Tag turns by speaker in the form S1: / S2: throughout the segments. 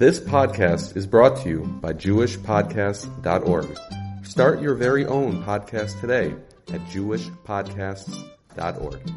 S1: This podcast is brought to you by JewishPodcasts.org. Start your very own podcast today at JewishPodcasts.org.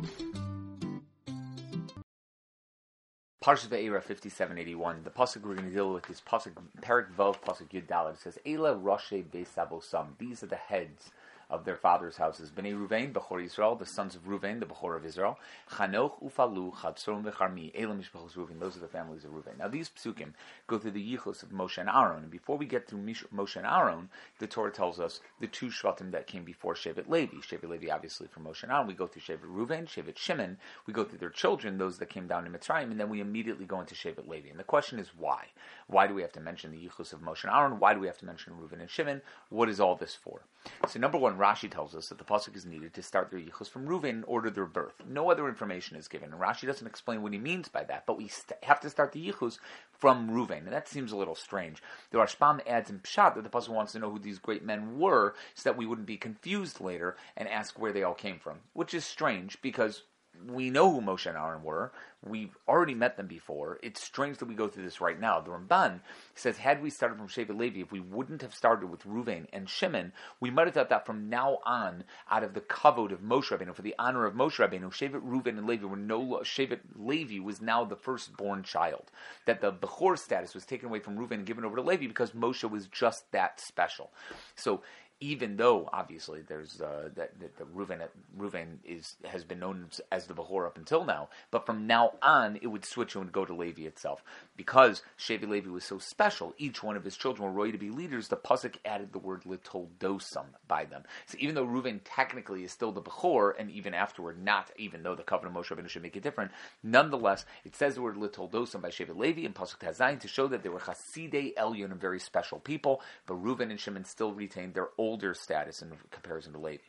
S2: Parshat Va'era 5781. The pasuk we're going to deal with is pasuk Perik Vov pasuk Yud. It says Ela Roshe Beisabosam. These are the heads of their father's houses. Bnei Ruvain, Bechor Israel, the sons of Ruvain, the Bechor of Israel. Chanoch, Ufalu, Chatzron, Vecharmi, Elam Mishpachos Ruvain. Those are the families of Ruvain. Now these psukim go through the yichus of Moshe and Aaron. And before we get through Moshe and Aaron, the Torah tells us the two shvatim that came before Shevet Levi. Shevet Levi, obviously, from Moshe and Aaron. We go through Shevet Ruvain, Shevet Shimon. We go through their children, those that came down in Mitzrayim, and then we immediately go into Shevet Levi. And the question is why? Why do we have to mention the yichus of Moshe and Aaron? Why do we have to mention Reuven and Shimon? What is all this for? So number one, Rashi tells us that the pasuk is needed to start their yichus from Reuven in order their birth. No other information is given, and Rashi doesn't explain what he means by that. But we st- have to start the yichus from Reuven, and that seems a little strange. The Rashbam adds in Pshat that the pasuk wants to know who these great men were, so that we wouldn't be confused later and ask where they all came from, which is strange because we know who Moshe and Aaron were. We've already met them before. It's strange that we go through this right now. The Ramban says, had we started from Shevet Levi, if we wouldn't have started with Ruvain and Shimon, we might have thought that from now on, out of the kavod of Moshe Rabbeinu, for the honor of Moshe Rabbeinu, Shevet Ruvain and Levi were no Shevet Levi was now the firstborn child. That the Bechor status was taken away from Ruvain and given over to Levi because Moshe was just that special. So even though obviously there's uh, that, that the Reuven Reuven is has been known as the Behor up until now, but from now on it would switch and go to Levi itself because Shevi Levi was so special. Each one of his children were ready to be leaders. The pasuk added the word litoldosam by them. So even though Reuven technically is still the Behor, and even afterward not, even though the covenant of Moshe Rabbeinu should make it different, nonetheless it says the word litoldosam by Shevi Levi in pasuk Tazayin to show that they were Chasidei Elyon and very special people. But Reuven and Shimon still retained their old older status in comparison to Levi.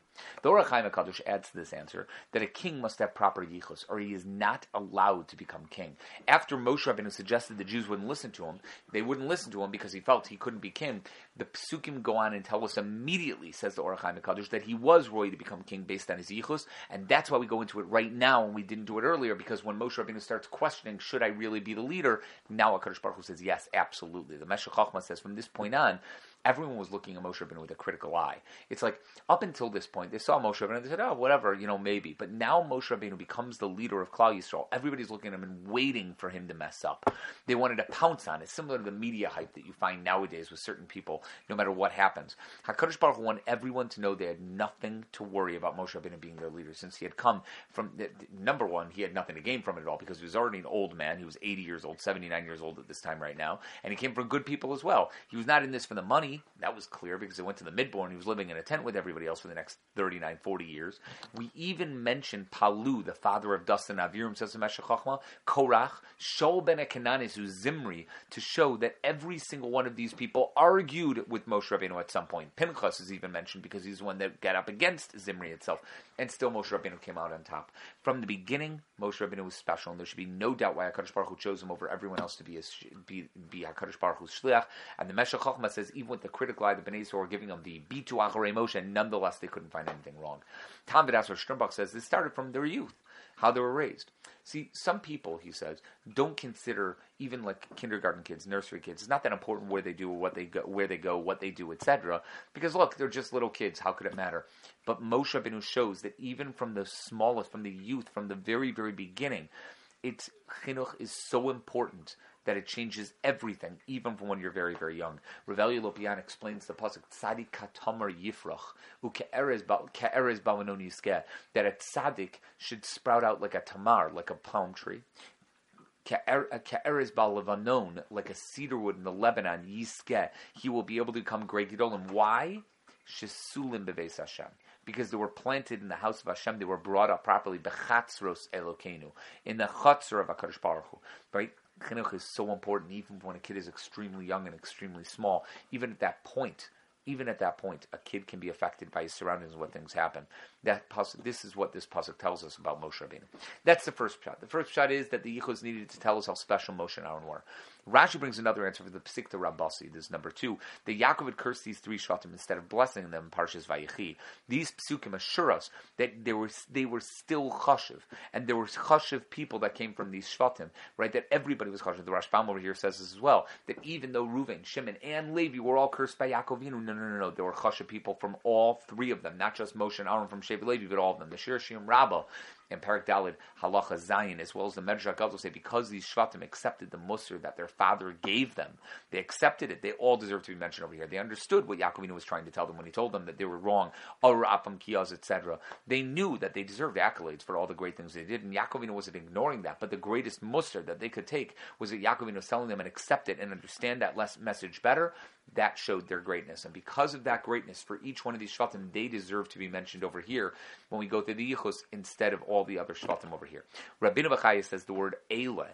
S2: The Orach Chaim HaKadosh adds to this answer that a king must have proper yichus, or he is not allowed to become king. After Moshe Rabbeinu suggested the Jews wouldn't listen to him, they wouldn't listen to him because he felt he couldn't be king. The Psukim go on and tell us immediately, says the Orach Chaim HaKadosh, that he was ready to become king based on his yichus, and that's why we go into it right now, and we didn't do it earlier, because when Moshe Rabbeinu starts questioning, should I really be the leader, now HaKadosh Baruch Hu says, yes, absolutely. The Meshech Chochmah says, from this point on, everyone was looking at Moshe Rabbeinu with a critical eye. It's like up until this point, they saw Moshe Rabbeinu and they said, "Oh, whatever, you know, maybe." But now Moshe Rabbeinu becomes the leader of Klal Yisrael. Everybody's looking at him and waiting for him to mess up. They wanted to pounce on it, similar to the media hype that you find nowadays with certain people. No matter what happens, Hakadosh Baruch Hu wanted everyone to know they had nothing to worry about Moshe Rabbeinu being their leader, since he had come from number one, he had nothing to gain from it at all because he was already an old man. He was 80 years old, 79 years old at this time right now, and he came from good people as well. He was not in this for the money. That was clear because he went to the Midbar. He was living in a tent with everybody else for the next 39, 40 years. We even mentioned Palu, the father of Dustin Aviram, says the Meshech Chochmah, Korach, Shol ben Ekananis, who's Zimri, to show that every single one of these people argued with Moshe Rabbeinu at some point. Pinchas is even mentioned because he's the one that got up against Zimri itself, and still Moshe Rabbeinu came out on top. From the beginning, Moshe Rabbeinu was special, and there should be no doubt why HaKadosh Baruch Hu chose him over everyone else to be his, be, be HaKadosh Baruch Hu's shliach. And the Meshech Chochmah says, even with the critical eye, the Bnei Yisrael were giving them the Bitu Acharei Moshe, and nonetheless they couldn't find anything wrong. Tom Vidasser Sternbuch says this started from their youth, how they were raised. See, some people, he says, don't consider even like kindergarten kids, nursery kids. It's not that important where they do, what they go, where they go, what they do, etc. Because look, they're just little kids. How could it matter? But Moshe Rabbeinu shows that even from the smallest, from the youth, from the very, very beginning, it's chinuch is so important that it changes everything, even from when you're very, very young. Reb Elya Lopian explains the pasuk Tzadik Katamar Yifrach Uke'erez Bawanoni that a tzaddik should sprout out like a tamar, like a palm tree. Uh, ke'erez Levanon, like a cedar wood in the Lebanon, Yiske, he will be able to become great Gedolim. Why? Shesulim Beves Hashem because they were planted in the house of Hashem. They were brought up properly. Bechatzros Elokenu in the chutzner of Hakadosh Baruch Hu. Right? Chinuch is so important, even when a kid is extremely young and extremely small. Even at that point, even at that point, a kid can be affected by his surroundings and what things happen. That this is what this pasuk tells us about Moshe Rabbeinu. That's the first shot. The first shot is that the Yichus needed to tell us how special Moshe and Aaron were. Rashi brings another answer for the Psikta Rabasi. This is number two. The Yaakov had cursed these three Shvatim instead of blessing them, Parshas Vayechi. These Psukim assure us that there were, they were still Chashiv, and there were Chashiv people that came from these Shvatim, right? That everybody was Chashiv. The Rashbam over here says this as well, that even though Reuven, Shimon, and Levi were all cursed by Yaakovinu, no, no, no, no. There were Chashiv people from all three of them, not just Moshe and Aaron from Shevi Levi, but all of them. The Shir Shim Rabbah and Parak Dalid Halacha Zayin, as well as the Medrash Gadol say, because these Shvatim accepted the Musr that their father gave them, they accepted it. They all deserve to be mentioned over here. They understood what Yaakovinu was trying to tell them when he told them that they were wrong, Arapam Kiyaz, etc. They knew that they deserved accolades for all the great things they did, and Yaakovinu wasn't ignoring that. But the greatest Musr that they could take was that Yaakovinu was telling them and accept it and understand that less message better that showed their greatness. And because of that greatness, for each one of these Shvatim, they deserve to be mentioned over here when we go through the Yichus instead of all the other Shvatim over here. Rabbeinu Bachaya says the word Eile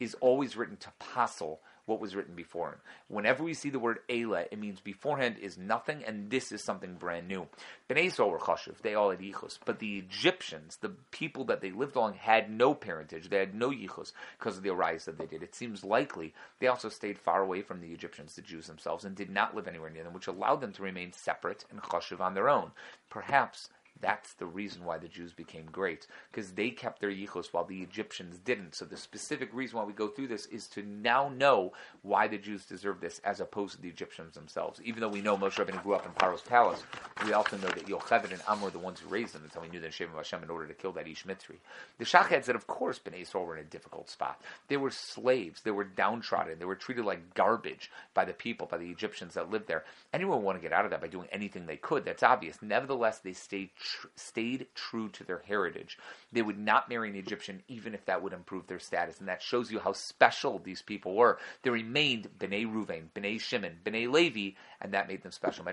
S2: is always written to passel what was written before him. Whenever we see the word Eila, it means beforehand is nothing, and this is something brand new. Bnei were chashuv; they all had yichus, but the Egyptians, the people that they lived along, had no parentage; they had no yichus because of the arise that they did. It seems likely they also stayed far away from the Egyptians, the Jews themselves, and did not live anywhere near them, which allowed them to remain separate and chashuv on their own. Perhaps that's the reason why the Jews became great, because they kept their yichus while the Egyptians didn't. So the specific reason why we go through this is to now know why the Jews deserve this, as opposed to the Egyptians themselves. Even though we know Moshe Rabbeinu grew up in Paro's palace, we also know that Yocheved and Am were the ones who raised them and so we knew the Shem of Hashem in order to kill that Ishmitri. The Shachad said, of course, Bnei Yisrael were in a difficult spot. They were slaves. They were downtrodden. They were treated like garbage by the people, by the Egyptians that lived there. Anyone would want to get out of that by doing anything they could. That's obvious. Nevertheless, they stayed tr- stayed true to their heritage. They would not marry an Egyptian, even if that would improve their status. And that shows you how special these people were. They remained Bnei Ruvain, Bnei Shimon, Bnei Levi, and that made them special.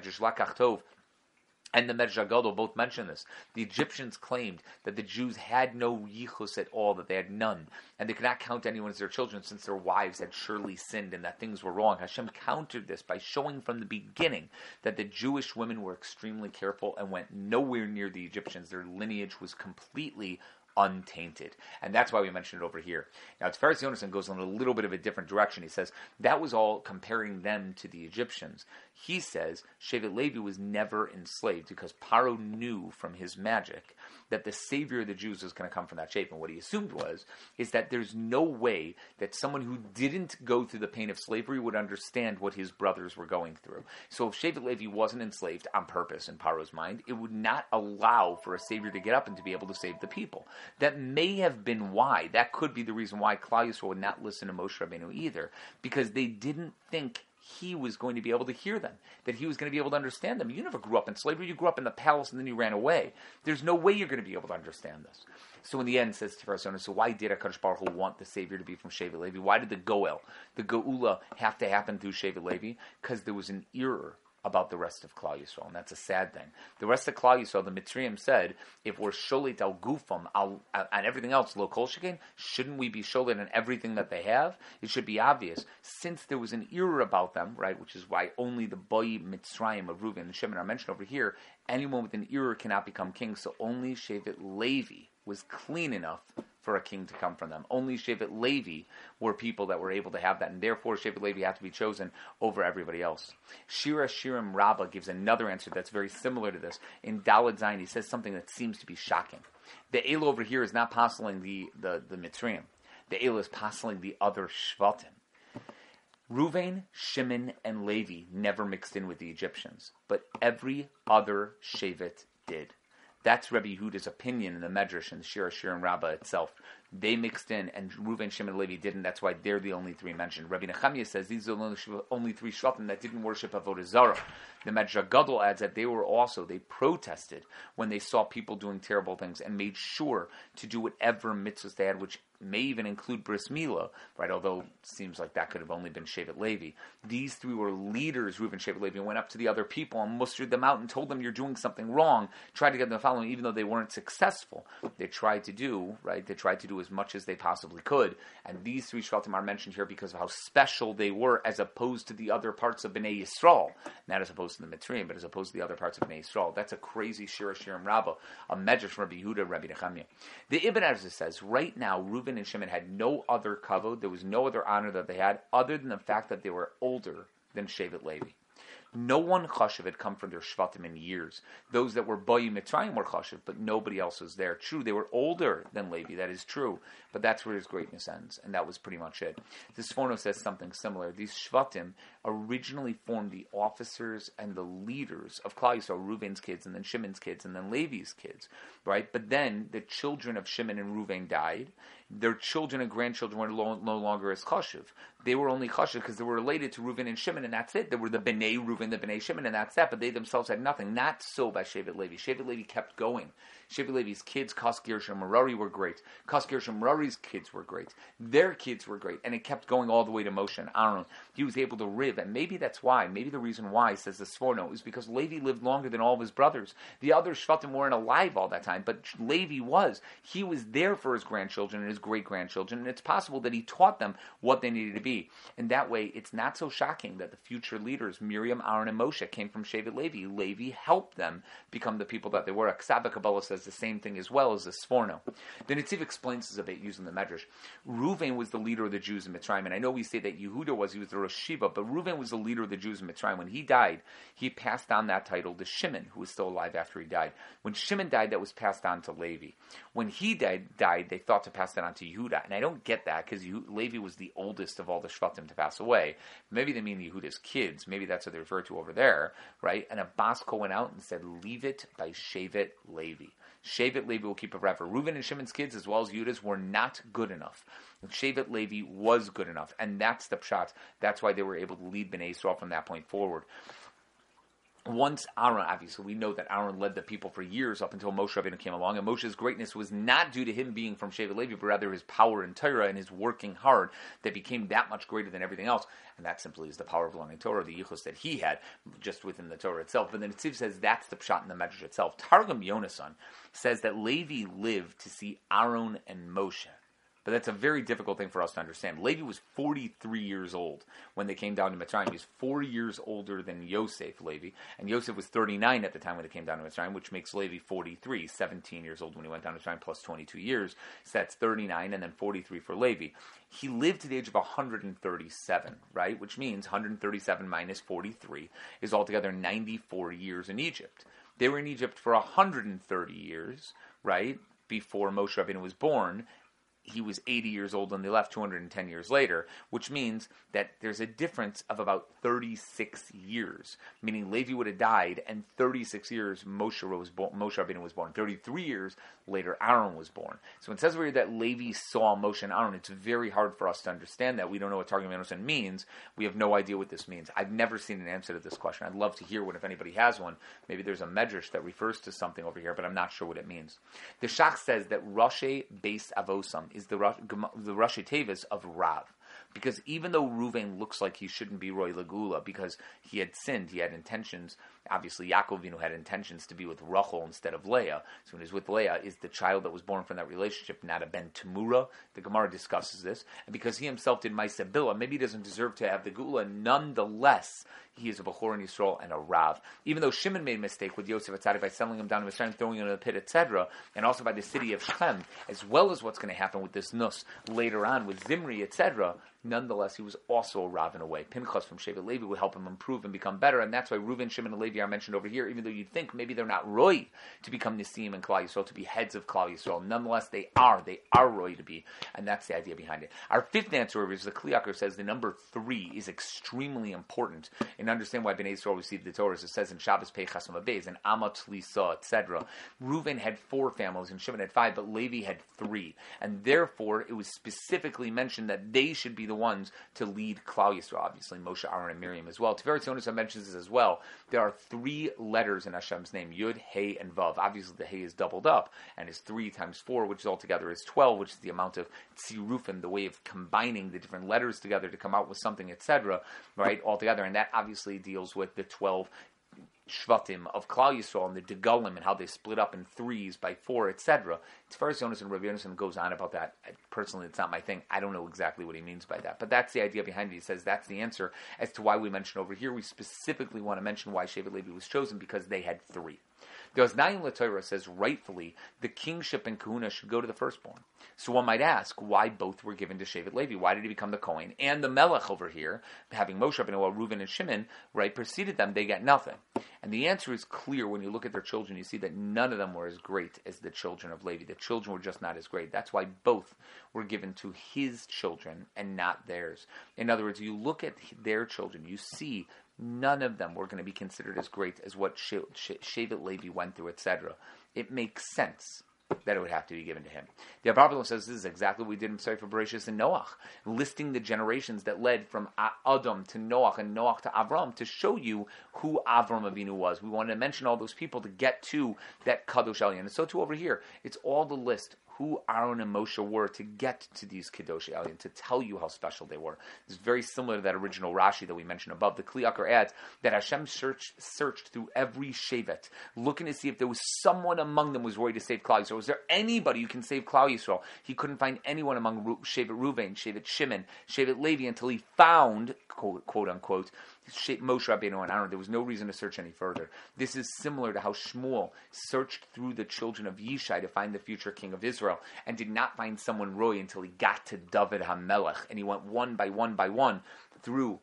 S2: And the Medrash both mention this. The Egyptians claimed that the Jews had no yichus at all, that they had none, and they could not count anyone as their children since their wives had surely sinned and that things were wrong. Hashem countered this by showing from the beginning that the Jewish women were extremely careful and went nowhere near the Egyptians. Their lineage was completely untainted. And that's why we mentioned it over here. Now, Tiferes Yonason goes in a little bit of a different direction. He says that was all comparing them to the Egyptians. He says Shevet Levi was never enslaved because Paro knew from his magic that the savior of the Jews was going to come from that shape. And what he assumed was is that there's no way that someone who didn't go through the pain of slavery would understand what his brothers were going through. So if Shevet Levi wasn't enslaved on purpose in Paro's mind, it would not allow for a savior to get up and to be able to save the people. That may have been why. That could be the reason why Klal Yisrael would not listen to Moshe Rabbeinu either, because they didn't think he was going to be able to hear them, that he was going to be able to understand them. You never grew up in slavery. You grew up in the palace and then you ran away. There's no way you're going to be able to understand this. So in the end, says Tiferes so why did HaKadosh Baruch Hu want the Savior to be from Shevet Levi? Why did the Goel, the Geula, have to happen through Shevet Levi? Because there was an error about the rest of Klal Yisrael, and that's a sad thing. The rest of Klal Yisrael, the Mitzrayim said, if we're sholit al gufam and everything else, lo kol shouldn't we be sholit on everything that they have? It should be obvious. Since there was an error about them, right, which is why only the boy Mitzrayim of Reuven and Shimon are mentioned over here, anyone with an error cannot become king, so only Shevet Levi was clean enough for a king to come from them. Only Shevet Levi were people that were able to have that, and therefore Shevet Levi had to be chosen over everybody else. Shira Shirim Rabbah gives another answer that's very similar to this. In Dalad Zayin, he says something that seems to be shocking. The Elo over here is not postling the, the, the Mitzrayim. The Elo is postling the other Shvatim. Ruvain, Shimon, and Levi never mixed in with the Egyptians, but every other Shevet did. That's Rabbi Yehuda's opinion in the Medrash and the Shir Shirim Rabbah itself. They mixed in, and Reuven, Shimon, and Levi didn't. That's why they're the only three mentioned. Rabbi Nechemiah says these are the only three shvatim that didn't worship Avodah Zarah. The Medrash Gadol adds that they were also they protested when they saw people doing terrible things and made sure to do whatever mitzvahs they had, which may even include bris milah, right? Although it seems like that could have only been Shevet Levi. These three were leaders, Reuven, Shevet Levi, went up to the other people and mustered them out and told them you're doing something wrong. Tried to get them to following, even though they weren't successful. They tried to do right. They tried to do do as much as they possibly could. And these three Shvatim are mentioned here because of how special they were as opposed to the other parts of Bnei Yisrael. Not as opposed to the Mitzrayim, but as opposed to the other parts of Bnei Yisrael. That's a crazy Shira Shirim Rabbah, a medrash from Rabbi Yehuda, Rabbi Nechemiah. The Ibn Ezra says, right now, Reuven and Shimon had no other kavod, there was no other honor that they had, other than the fact that they were older than Shevet Levi. No one chashiv had come from their shvatim in years. Those that were boyu mitzrayim were chashiv, but nobody else was there. True, they were older than Levi. That is true, but that's where his greatness ends, and that was pretty much it. The Sforno says something similar. These shvatim originally formed the officers and the leaders of Klal Yisrael, Reuven's kids, and then Shimon's kids, and then Levi's kids, right? But then the children of Shimon and Reuven died. Their children and grandchildren were no longer as chashiv. They were only chashiv because they were related to Reuven and Shimon, and that's it. They were the Bnei Reuven, the Bnei Shimon, and that's that. But they themselves had nothing. Not so by Shevet Levi. Shevet Levi kept going. Shevet Levi's kids, Kos Gershom Merari, were great. Kos Gershom Merari's kids were great. Their kids were great, and it kept going all the way to Moshe and Aaron. He was able to riv, and maybe that's why. Maybe the reason why says the Sforno is because Levi lived longer than all of his brothers. The other Shvatim weren't alive all that time, but Levi was. He was there for his grandchildren and his great grandchildren, and it's possible that he taught them what they needed to be. And that way, it's not so shocking that the future leaders, Miriam, Aaron, and Moshe, came from Shevet Levi. Levi helped them become the people that they were. HaKsav VeHaKabbalah says the same thing as well as the Sforno. The Netziv explains this a bit using the Medrash. Ruvain was the leader of the Jews in Mitzrayim, and I know we say that Yehuda was, he was the Rosh Shiva, but Ruvain was the leader of the Jews in Mitzrayim. When he died, he passed on that title to Shimon, who was still alive after he died. When Shimon died, that was passed on to Levi. When he died, died they thought to pass that on to Yehuda, and I don't get that because Levi was the oldest of all the Shvatim to pass away. Maybe they mean Yehuda's kids. Maybe that's what they refer to over there, right? And Abasko went out and said, "Leave it by Shevet Levi." Shevet Levi will keep it forever. Reuven and Shimon's kids, as well as Yudah's, were not good enough. Shevet Levi was good enough, and that's the pshat. That's why they were able to lead Bnei Yisrael from that point forward once Aaron, obviously, we know that Aaron led the people for years up until Moshe Rabbeinu came along, and Moshe's greatness was not due to him being from Shevet Levi, but rather his power in Torah and his working hard that became that much greater than everything else. And that simply is the power of learning Torah, the yichus that he had just within the Torah itself. But then Netziv says that's the pshat in the Medrash itself. Targum Yonasan says that Levi lived to see Aaron and Moshe. But that's a very difficult thing for us to understand. Levi was 43 years old when they came down to Mitzrayim. He was four years older than Yosef Levi, and Yosef was 39 at the time when they came down to Mitzrayim, which makes Levi 43, 17 years old when he went down to Mitzrayim, plus 22 years. So that's 39, and then 43 for Levi. He lived to the age of 137, right? Which means 137 minus 43 is altogether 94 years in Egypt. They were in Egypt for 130 years, right? Before Moshe Rabbeinu was born, he was 80 years old when they left 210 years later, which means that there's a difference of about 36 years, meaning Levi would have died, and 36 years Moshe was Moshe Rabbeinu was born. 33 years later, Aaron was born. So when it says that Levi saw Moshe and Aaron, it's very hard for us to understand that. We don't know what Targum Yonasan means. We have no idea what this means. I've never seen an answer to this question. I'd love to hear one if anybody has one. Maybe there's a medrash that refers to something over here, but I'm not sure what it means. The Shach says that Rashi Beis Avosam is the the Rashi Tevis of Rav. Because even though Ruvain looks like he shouldn't be Roy Lagula because he had sinned, he had intentions. Obviously, Yaakov had intentions to be with Rachel instead of Leah. So when he's with Leah, is the child that was born from that relationship not a Ben Tamura? The Gemara discusses this. And because he himself did Maisa maybe he doesn't deserve to have the Gula. Nonetheless, he is a Bechor in Yisrael and a Rav. Even though Shimon made a mistake with Yosef Atzadik by selling him down to Mitzrayim, throwing him in the pit, etc., and also by the city of Shechem, as well as what's going to happen with this Nus later on with Zimri, etc., nonetheless, he was also a Rav in a way. Pinchas from Shevet Levi would help him improve and become better, and that's why Reuven, Shimon, and Levi are mentioned over here, even though you'd think maybe they're not Roy to become Nisim and Klal Yisrael, to be heads of Klal Yisrael. Nonetheless, they are. They are Roy to be, and that's the idea behind it. Our fifth answer is the Kli Yakar says the number three is extremely important in understanding why Bnei Yisrael received the Torah. As it says in Shabbos Peichas Beis and Amat Lisa, etc. Reuven had four families and Shimon had five, but Levi had three, and therefore it was specifically mentioned that they should be the ones to lead Klal Yisrael. Obviously, Moshe, Aaron, and Miriam as well. Tiferet Yonis mentions this as well. There are three letters in Hashem's name: Yud, Hey, and Vav. Obviously, the Hey is doubled up and is three times four, which altogether is twelve, which is the amount of tzirufim, the way of combining the different letters together to come out with something, etc. Right, altogether, and that obviously deals with the twelve Shvatim of Klal Yisrael and the Degalim and how they split up in threes by four, etc. As far as Jonas and Rabbi Yonason goes on about that, personally, it's not my thing. I don't know exactly what he means by that, but that's the idea behind it. He says that's the answer as to why we mention over here. We specifically want to mention why Shevet Levi was chosen because they had three. The Oznaim Latorah says rightfully the kingship and kahuna should go to the firstborn. So one might ask why both were given to Shevet Levi. Why did he become the Kohen? And the Melech over here, having Moshe, and Reuven, and Shimon, right, preceded them, they get nothing. And the answer is clear when you look at their children. You see that none of them were as great as the children of Levi. The children were just not as great. That's why both were given to his children and not theirs. In other words, you look at their children, you see none of them were going to be considered as great as what Shevet Levi went through, etc. It makes sense that it would have to be given to him. The Abraham says this is exactly what we did in Sefer Bereshis and Noach, listing the generations that led from Adam to Noach and Noach to Avram to show you who Avram Avinu was. We wanted to mention all those people to get to that Kadosh Elyon. And so too over here, it's all the list who Aaron and Moshe were to get to these Kadosh Elyon, to tell you how special they were. It's very similar to that original Rashi that we mentioned above. The Kli Yakar adds that Hashem searched, searched through every Shevet, looking to see if there was someone among them who was worried to save Klal Was there anybody who can save Klal Yisrael? He couldn't find anyone among Shevet Ruvain, Shevet Shimon, Shevet Levi until he found, quote, quote unquote, Moshe Rabbeinu and Aaron. There was no reason to search any further. This is similar to how Shmuel searched through the children of Yishai to find the future king of Israel and did not find someone Roy until he got to David HaMelech. And he went one by one by one through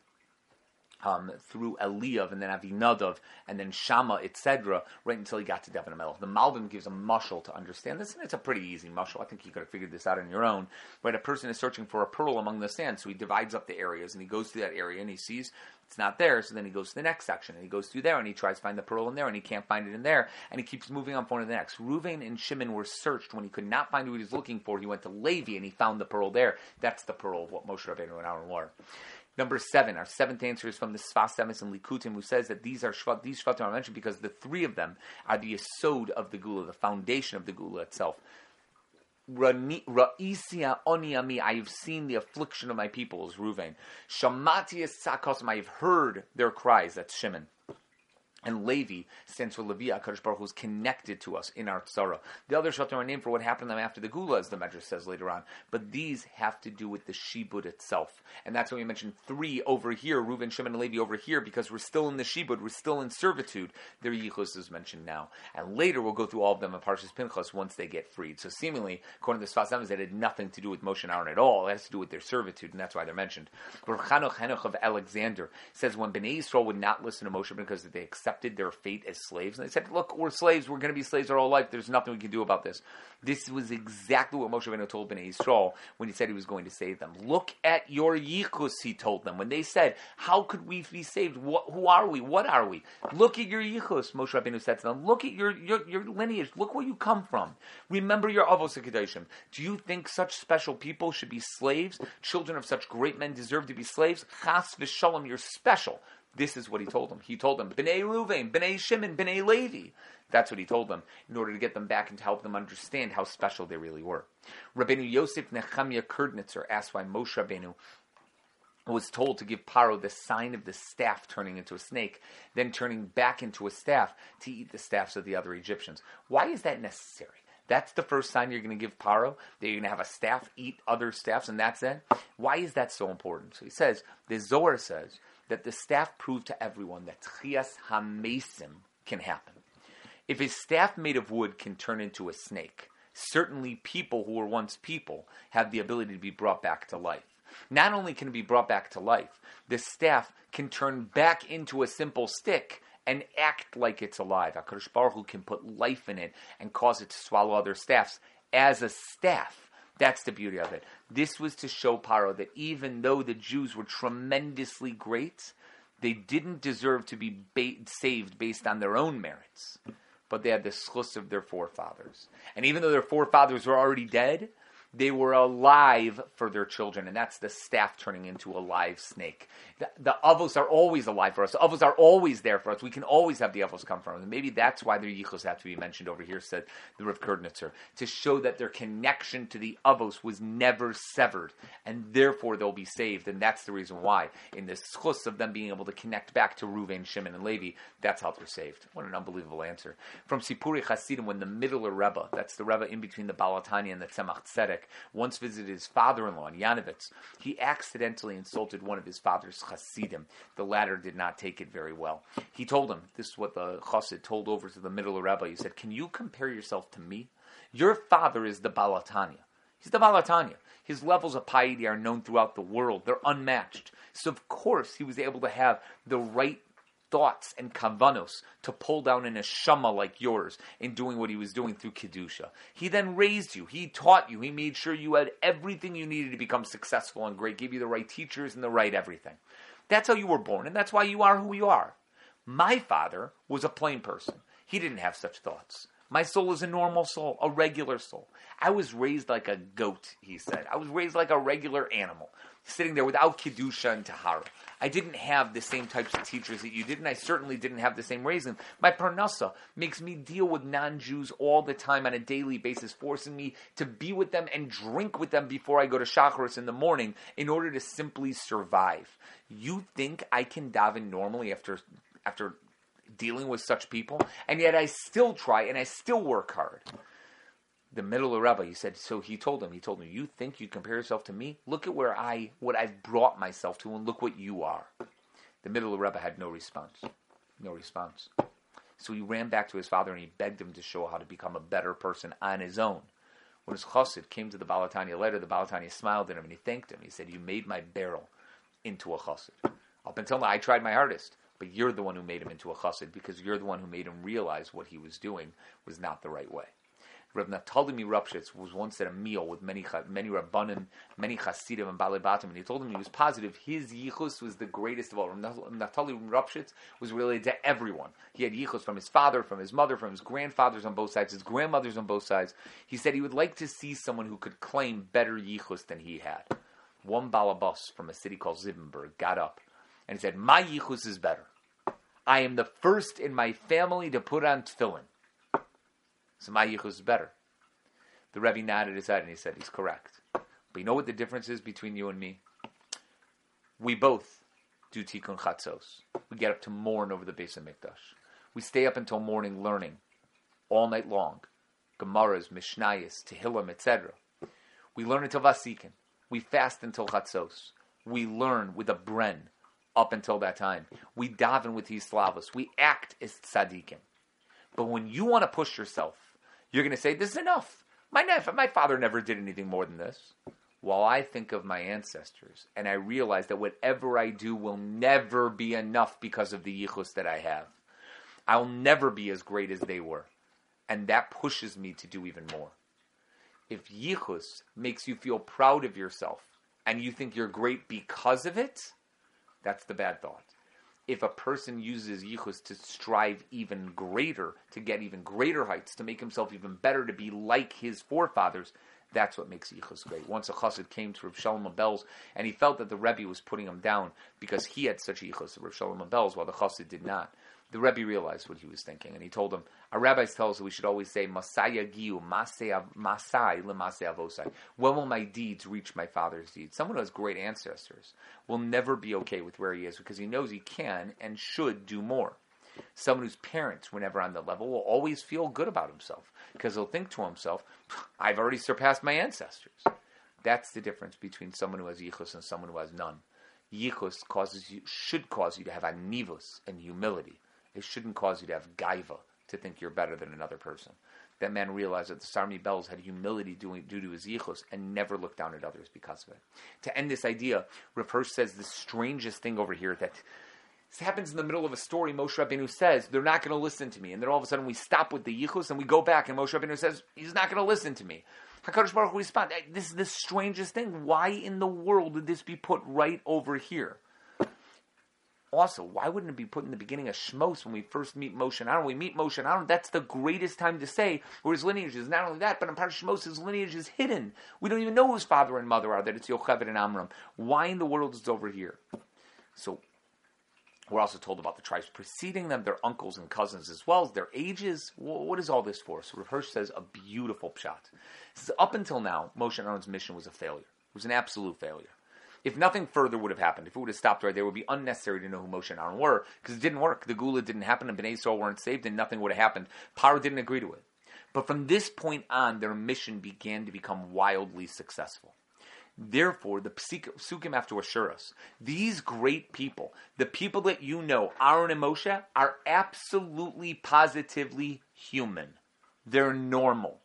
S2: um, through Eliav and then Avinadav and then Shama, etc., right until he got to HaMelech. The Malbim gives a mushal to understand this, and it's a pretty easy mushal. I think you could have figured this out on your own. Right, a person is searching for a pearl among the sand, so he divides up the areas and he goes through that area and he sees it's not there, so then he goes to the next section and he goes through there and he tries to find the pearl in there and he can't find it in there and he keeps moving on to the next. Ruvain and Shimon were searched when he could not find what he was looking for. He went to Levi and he found the pearl there. That's the pearl of what Moshe Rabbeinu and Aaron were. Number seven, our seventh answer is from the Sfas Emes and Likutim, who says that these are shvat, these shvatim are mentioned because the three of them are the yesod of the gula, the foundation of the gula itself. Ra'isia oniami, I have seen the affliction of my people, is Ruvain. Shamati sakosim, I have heard their cries, that's Shimon. And Levi stands for Levi HaKadosh Baruch Hu connected to us in our tzara. The other Shatim are named for what happened to them after the Gula, as the Medrash says later on. But these have to do with the Shibud itself. And that's why we mentioned three over here, Reuven, Shimon, and Levi over here, because we're still in the Shibud, we're still in servitude. Their Yichus is mentioned now. And later we'll go through all of them in Parshas Pinchas once they get freed. So seemingly, according to the Sfas that had nothing to do with Moshe and Aaron at all. It has to do with their servitude, and that's why they're mentioned. Chanoch Henoch of Alexander says when Bnei Yisrael would not listen to Moshe because they accepted accepted their fate as slaves. And they said, look, we're slaves. We're going to be slaves our whole life. There's nothing we can do about this. This was exactly what Moshe Rabbeinu told Bnei Yisrael when he said he was going to save them. Look at your yichus, he told them. When they said, how could we be saved? What, who are we? What are we? Look at your yichus, Moshe Rabbeinu said to them. Look at your, your, your lineage. Look where you come from. Remember your avos Do you think such special people should be slaves? Children of such great men deserve to be slaves? Chas v'shalom, you're special. This is what he told them. He told them, B'nai Ruvain, B'nai Shimon, B'nai Levi. That's what he told them in order to get them back and to help them understand how special they really were. Rabbeinu Yosef Nechemia Kornitzer asked why Moshe Rabbeinu was told to give Paro the sign of the staff turning into a snake, then turning back into a staff to eat the staffs of the other Egyptians. Why is that necessary? That's the first sign you're going to give Paro, that you're going to have a staff eat other staffs, and that's it. Why is that so important? So he says, the Zohar says that the staff proved to everyone that Tchias HaMesim can happen. If a staff made of wood can turn into a snake, certainly people who were once people have the ability to be brought back to life. Not only can it be brought back to life, the staff can turn back into a simple stick and act like it's alive. HaKadosh Baruch Hu can put life in it and cause it to swallow other staffs as a staff. That's the beauty of it. This was to show Paro that even though the Jews were tremendously great, they didn't deserve to be ba- saved based on their own merits, but they had the schus of their forefathers. And even though their forefathers were already dead, they were alive for their children, and that's the staff turning into a live snake. The, the avos are always alive for us. The avos are always there for us. We can always have the avos come from. And maybe that's why their yichus have to be mentioned over here, said the Rav Kornitzer, to show that their connection to the avos was never severed, and therefore they'll be saved. And that's the reason why, in this schus of them being able to connect back to Ruvain, Shimon, and Levi, that's how they're saved. What an unbelievable answer. From Sipuri Hasidim, when the middle Rebbe, that's the Rebbe in between the Baal HaTanya and the Tzemach Tzedek, once visited his father-in-law in Yanovitz, he accidentally insulted one of his father's Hasidim. The latter did not take it very well. He told him, this is what the Chassid told over to the middle Rebbe, he said, can you compare yourself to me? Your father is the Baal HaTanya. He's the Baal HaTanya. His levels of piety are known throughout the world. They're unmatched. So, of course, he was able to have the right thoughts and kavanos to pull down an neshama like yours in doing what he was doing through kedusha. He then raised you. He taught you. He made sure you had everything you needed to become successful and great. Gave you the right teachers and the right everything. That's how you were born, and that's why you are who you are. My father was a plain person. He didn't have such thoughts. My soul is a normal soul, a regular soul. I was raised like a goat, he said. I was raised like a regular animal, sitting there without Kedusha and Tahara. I didn't have the same types of teachers that you did, and I certainly didn't have the same raising. My parnasa makes me deal with non-Jews all the time on a daily basis, forcing me to be with them and drink with them before I go to Shacharis in the morning in order to simply survive. You think I can daven normally after after dealing with such people, and yet I still try and I still work hard the middle of Rebbe, he said, so he told him, he told him, you think you compare yourself to me? Look at where I, what I've brought myself to, and look what you are. The middle of Rebbe had no response. No response. So he ran back to his father and he begged him to show how to become a better person on his own. When his chassid came to the Baal HaTanya letter, the Baal HaTanya smiled at him and he thanked him. He said, you made my Berel into a chassid. Up until now, I tried my hardest, but you're the one who made him into a chassid because you're the one who made him realize what he was doing was not the right way. Rav Naftali Ropshitz was once at a meal with many many Rabbanim, many Hasidim and Balibatim, and he told him he was positive his yichus was the greatest of all. Rav Naftali Ropshitz was related to everyone. He had yichus from his father, from his mother, from his grandfathers on both sides, his grandmothers on both sides. He said he would like to see someone who could claim better yichus than he had. One balabas from a city called Zibbenberg got up and he said, "My yichus is better. I am the first in my family to put on tefillin." So my yichus is better. The Rebbe nodded his head and he said, he's correct. But you know what the difference is between you and me? We both do tikkun chatzos. We get up to mourn over the Beis Mikdash. We stay up until morning learning all night long. Gemaras, Mishnayos, Tehillim, etc. We learn until Vasikin. We fast until Chatzos. We learn with a bren up until that time. We daven with Hislavos. We act as tzaddikim. But when you want to push yourself you're going to say, this is enough. My, nef- my father never did anything more than this. While I think of my ancestors and I realize that whatever I do will never be enough because of the yichus that I have. I'll never be as great as they were. And that pushes me to do even more. If yichus makes you feel proud of yourself and you think you're great because of it, that's the bad thought if a person uses yichus to strive even greater, to get even greater heights, to make himself even better, to be like his forefathers, that's what makes yichus great. Once a chassid came to Rav Shalom of Belz, and he felt that the Rebbe was putting him down because he had such yichus, Rav Shalom of Belz, while the chassid did not the Rebbe realized what he was thinking, and he told him, our rabbis tell us that we should always say, Masaya Giu, Masai Lemasei Avosai. When will my deeds reach my father's deeds? Someone who has great ancestors will never be okay with where he is because he knows he can and should do more. Someone whose parents were never on the level will always feel good about himself because he'll think to himself, I've already surpassed my ancestors. That's the difference between someone who has yichus and someone who has none. Yichus causes you, should cause you to have anivus and humility it shouldn't cause you to have gaiva to think you're better than another person. That man realized that the Sarmi Bells had humility due, to his yichus and never looked down at others because of it. To end this idea, Rav Hirsch says the strangest thing over here that this happens in the middle of a story. Moshe Rabbeinu says they're not going to listen to me, and then all of a sudden we stop with the yichus and we go back, and Moshe Rabbeinu says he's not going to listen to me. Hakadosh Baruch Hu responds, "This is the strangest thing. Why in the world did this be put right over here?" Also, why wouldn't it be put in the beginning of Shmos when we first meet Moshe Aaron? We meet Moshe Aaron. That's the greatest time to say where his lineage is. Not only that, but in of Shmos, his lineage is hidden. We don't even know who his father and mother are. That it's Yocheved and Amram. Why in the world is it over here? So We're also told about the tribes preceding them, their uncles and cousins, as well as their ages. What is all this for? So Rav Hirsch says a beautiful pshat. Says, up until now, Moshe Aaron's mission was a failure. It was an absolute failure. If nothing further would have happened, if it would have stopped right there, it would be unnecessary to know who Moshe and Aaron were because it didn't work. The Gula didn't happen, and Bnei Yisrael weren't saved, and nothing would have happened. Paro didn't agree to it. But from this point on, their mission began to become wildly successful. Therefore, the psukim have to assure us these great people, the people that you know, Aaron and Moshe, are absolutely positively human. They're normal.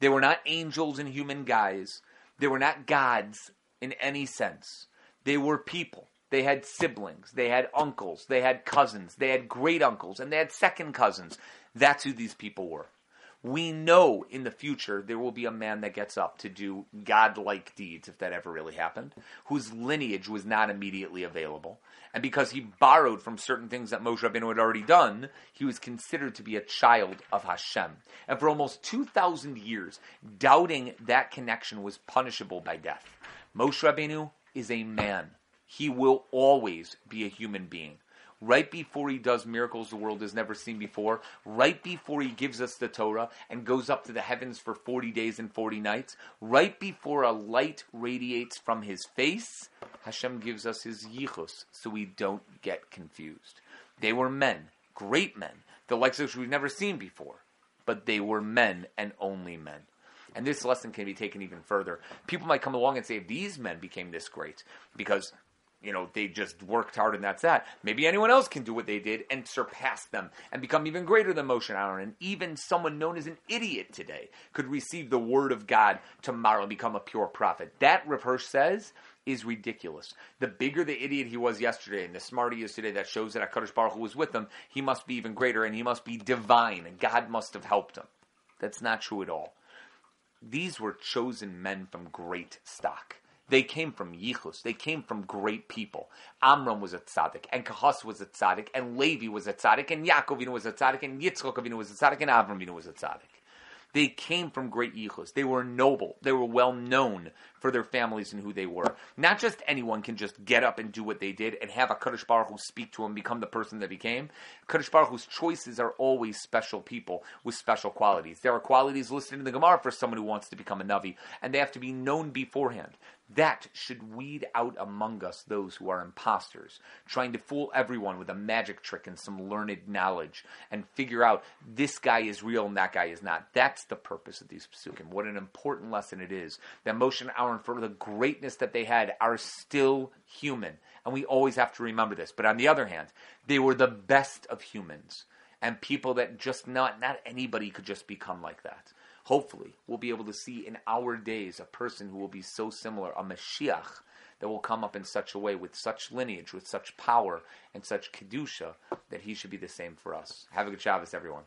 S2: They were not angels and human guys. They were not gods in any sense. They were people. They had siblings. They had uncles. They had cousins. They had great uncles. And they had second cousins. That's who these people were we know in the future there will be a man that gets up to do godlike deeds, if that ever really happened, whose lineage was not immediately available. And because he borrowed from certain things that Moshe Rabbeinu had already done, he was considered to be a child of Hashem. And for almost 2,000 years, doubting that connection was punishable by death. Moshe Rabbeinu is a man. He will always be a human being right before he does miracles the world has never seen before, right before he gives us the Torah and goes up to the heavens for 40 days and 40 nights, right before a light radiates from his face, Hashem gives us his yichus so we don't get confused. They were men, great men, the likes of which we've never seen before, but they were men and only men. And this lesson can be taken even further. People might come along and say, if these men became this great, because you know, they just worked hard and that's that. Maybe anyone else can do what they did and surpass them and become even greater than Moshe and Aaron. And even someone known as an idiot today could receive the word of God tomorrow and become a pure prophet. That, Rav Hirsch says, is ridiculous. The bigger the idiot he was yesterday and the smarter he is today, that shows that HaKadosh Baruch Hu was with him. He must be even greater and he must be divine and God must have helped him. That's not true at all. These were chosen men from great stock. They came from Yichus. They came from great people. Amram was a tzaddik, and Kahas was a tzaddik, and Levi was a tzaddik, and Yaakov was a tzaddik, and Yitzchok was a tzaddik, and Avram was a tzaddik. They came from great yichus. They were noble. They were well known for their families and who they were. Not just anyone can just get up and do what they did and have a Kadosh Baruch Hu speak to him, become the person that became. Kadosh Baruch Hu's choices are always special people with special qualities. There are qualities listed in the Gemara for someone who wants to become a Navi, and they have to be known beforehand. That should weed out among us those who are imposters, trying to fool everyone with a magic trick and some learned knowledge, and figure out this guy is real and that guy is not. That's the purpose of these psukim. What an important lesson it is that Moshe and Aaron, for the greatness that they had, are still human, and we always have to remember this. But on the other hand, they were the best of humans, and people that just not not anybody could just become like that hopefully, we'll be able to see in our days a person who will be so similar, a Mashiach, that will come up in such a way, with such lineage, with such power, and such Kedusha, that he should be the same for us. Have a good Shabbos, everyone.